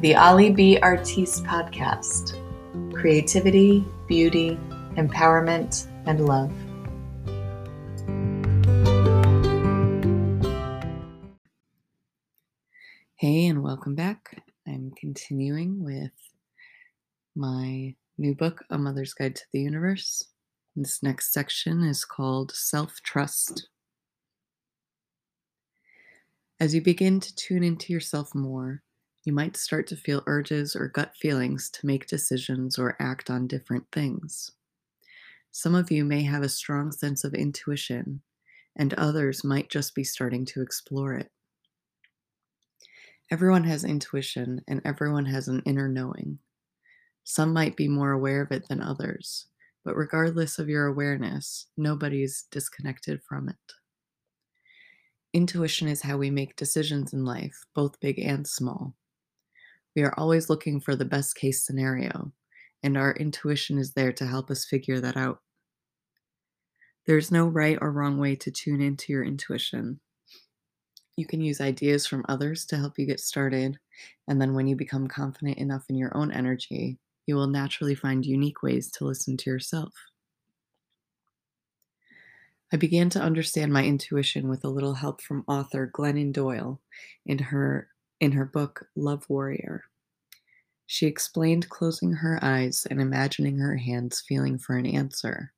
the Oli B. Artiste podcast creativity, beauty, empowerment, and love. Hey, and welcome back. I'm continuing with my new book, A Mother's Guide to the Universe. This next section is called Self Trust. As you begin to tune into yourself more, you might start to feel urges or gut feelings to make decisions or act on different things. Some of you may have a strong sense of intuition, and others might just be starting to explore it. Everyone has intuition, and everyone has an inner knowing. Some might be more aware of it than others, but regardless of your awareness, nobody is disconnected from it. Intuition is how we make decisions in life, both big and small. We are always looking for the best case scenario, and our intuition is there to help us figure that out. There's no right or wrong way to tune into your intuition. You can use ideas from others to help you get started, and then when you become confident enough in your own energy, you will naturally find unique ways to listen to yourself. I began to understand my intuition with a little help from author Glennon Doyle in her in her book Love Warrior. She explained closing her eyes and imagining her hands feeling for an answer.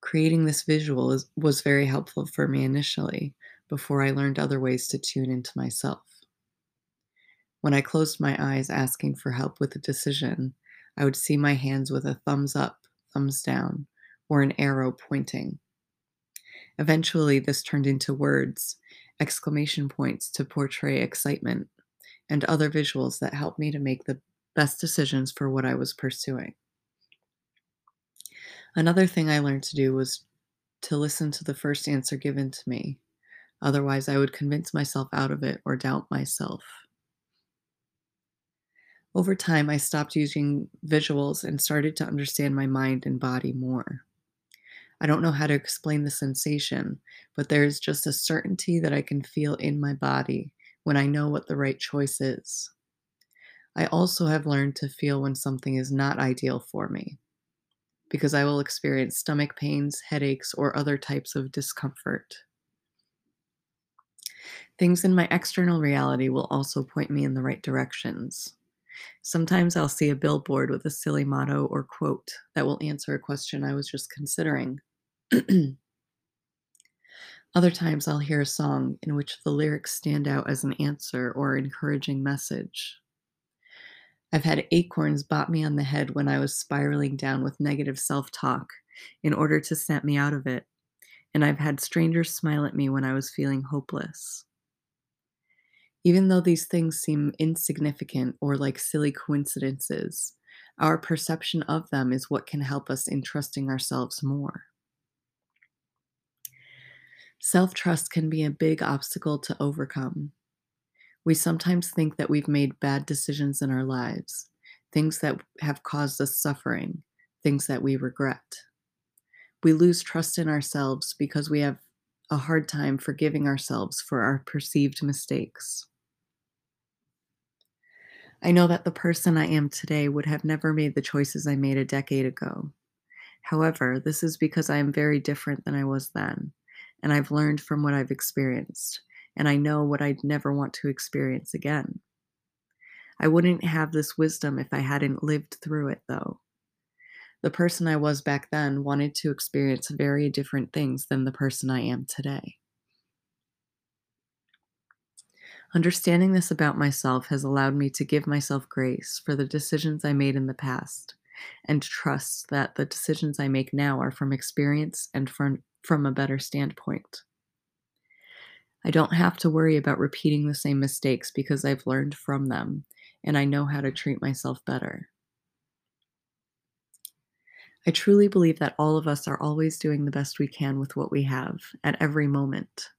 Creating this visual is, was very helpful for me initially before I learned other ways to tune into myself. When I closed my eyes asking for help with a decision, I would see my hands with a thumbs up, thumbs down, or an arrow pointing. Eventually, this turned into words, exclamation points to portray excitement, and other visuals that helped me to make the best decisions for what I was pursuing. Another thing I learned to do was to listen to the first answer given to me. Otherwise, I would convince myself out of it or doubt myself. Over time, I stopped using visuals and started to understand my mind and body more. I don't know how to explain the sensation, but there's just a certainty that I can feel in my body when I know what the right choice is. I also have learned to feel when something is not ideal for me because I will experience stomach pains, headaches, or other types of discomfort. Things in my external reality will also point me in the right directions. Sometimes I'll see a billboard with a silly motto or quote that will answer a question I was just considering. Other times I'll hear a song in which the lyrics stand out as an answer or encouraging message. I've had acorns bop me on the head when I was spiraling down with negative self talk in order to snap me out of it, and I've had strangers smile at me when I was feeling hopeless. Even though these things seem insignificant or like silly coincidences, our perception of them is what can help us in trusting ourselves more. Self trust can be a big obstacle to overcome. We sometimes think that we've made bad decisions in our lives, things that have caused us suffering, things that we regret. We lose trust in ourselves because we have a hard time forgiving ourselves for our perceived mistakes. I know that the person I am today would have never made the choices I made a decade ago. However, this is because I am very different than I was then and I've learned from what I've experienced, and I know what I'd never want to experience again. I wouldn't have this wisdom if I hadn't lived through it, though. The person I was back then wanted to experience very different things than the person I am today. Understanding this about myself has allowed me to give myself grace for the decisions I made in the past and trust that the decisions I make now are from experience and from, from a better standpoint. I don't have to worry about repeating the same mistakes because I've learned from them and I know how to treat myself better. I truly believe that all of us are always doing the best we can with what we have at every moment.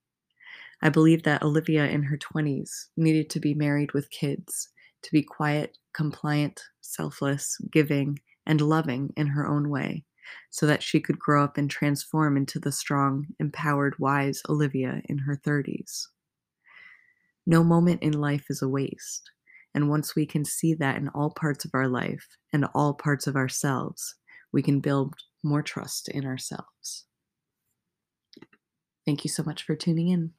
I believe that Olivia in her 20s needed to be married with kids, to be quiet, compliant, selfless, giving, and loving in her own way, so that she could grow up and transform into the strong, empowered, wise Olivia in her 30s. No moment in life is a waste, And once we can see that in all parts of our life and all parts of ourselves, we can build more trust in ourselves. Thank you so much for tuning in.